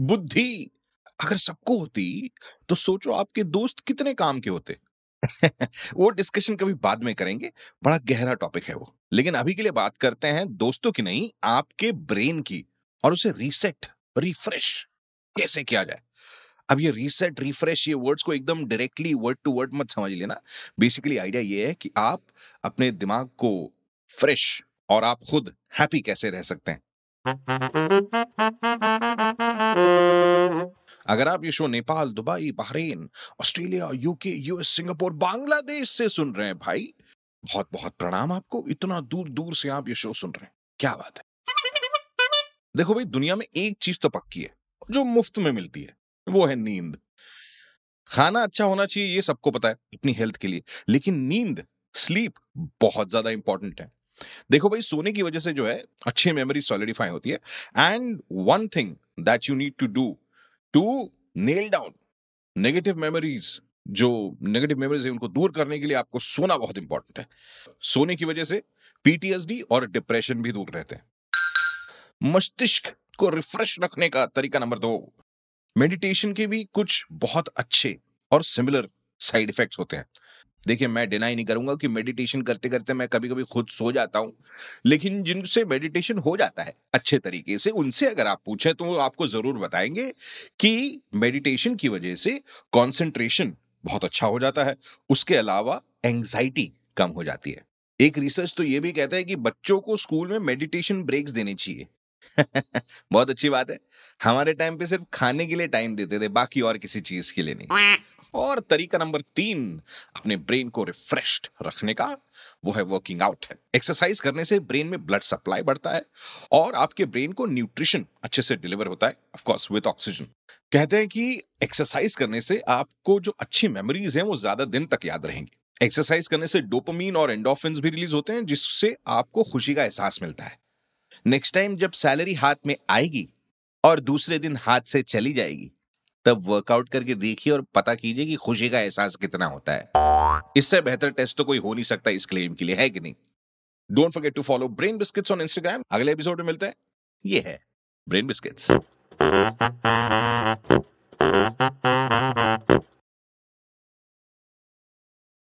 बुद्धि अगर सबको होती तो सोचो आपके दोस्त कितने काम के होते। वो डिस्कशन कभी बाद में करेंगे, बड़ा गहरा टॉपिक है वो। लेकिन अभी के लिए बात करते हैं दोस्तों की नहीं, आपके ब्रेन की, और उसे रीसेट, रिफ्रेश कैसे किया जाए। अब ये रीसेट, रिफ्रेश ये वर्ड्स को एकदम डायरेक्टली वर्ड टू वर्ड मत समझ लेना। बेसिकली आइडिया ये है कि आप अपने दिमाग को फ्रेश और आप खुद हैप्पी कैसे रह सकते हैं। अगर आप ये show Nepal, Dubai, Bahrain, Australia, UK, US, Singapore, Bangladesh से सुन रहे हैं भाई बहुत बहुत प्रणाम आपको। इतना दूर दूर से आप ये शो सुन रहे हैं। क्या बात है। देखो भाई, दुनिया में एक चीज़ तो पक्की है, जो मुफ़्त में मिलती है, वो है नींद। खाना अच्छा होना चाहिए, ये सबको पता है, अपनी हेल्थ के लिए। लेकिन नींद, स्लीप बहुत ज़्यादा इंपॉर्टेंट है। देखो भाई, सोने की वजह से जो है, अच्छी मेमोरी सॉलिडिफाई होती है। And one thing that you need to do to nail down negative memories जो नेगेटिव मेमोरीज है, उनको दूर करने के लिए आपको सोना बहुत इंपॉर्टेंट है। सोने की वजह से पीटीएसडी और डिप्रेशन भी दूर रहते हैं। मस्तिष्क को रिफ्रेश रखने का तरीका नंबर दो। मेडिटेशन के भी कुछ बहुत अच्छे और सिमिलर साइड इफेक्ट्स होते हैं। देखिए, मैं डिनाई नहीं करूँगा कि मेडिटेशन करते करते मैं कभी कभी खुद सो जाता हूँ, लेकिन जिनसे मेडिटेशन हो जाता है अच्छे तरीके से, उनसे अगर आप पूछें तो वो आपको ज़रूर बताएँगे कि मेडिटेशन की वजह से कॉन्सेंट्रेशन बहुत अच्छा हो जाता है, उसके अलावा एंग्जाइटी कम हो जाती है। एक रिसर्च तो ये भी कहता है कि बच्चों को स्कूल में मेडिटेशन ब्रेक्स देने चाहिए। बहुत अच्छी बात है। हमारे टाइम पे सिर्फ़ खाने के लिए टाइम देते थे, बाकी और किसी चीज़ के लिए नहीं। और तरीका नंबर तीन अपने ब्रेन को रिफ्रेश्ड रखने का, वो है वर्किंग आउट है। एक्सरसाइज करने से ब्रेन में ब्लड सप्लाई बढ़ता है और आपके ब्रेन को न्यूट्रिशन अच्छे से डिलीवर होता है ऑफ़ कोर्स विद ऑक्सीजन कहते हैं कि एक्सरसाइज करने से आपको जो अच्छी मेमोरीज हैं, वो ज़्यादा दिन तक याद रहेंगी। एक्सरसाइज करने से डोपामीन और एंडोफिन भी रिलीज़ होते हैं, जिससे आपको खुशी का एहसास मिलता है। नेक्स्ट टाइम जब सैलरी हाथ में आएगी और दूसरे दिन हाथ से चली जाएगी तब वर्कआउट करके देखिए और पता कीजिए कि खुशी का एहसास कितना होता है। इससे बेहतर टेस्ट तो कोई हो नहीं सकता इस क्लेम के लिए, है कि नहीं? Don't forget to follow Brain Biscuits on Instagram अगले एपिसोड में मिलते हैं। ये है ब्रेन बिस्किट्स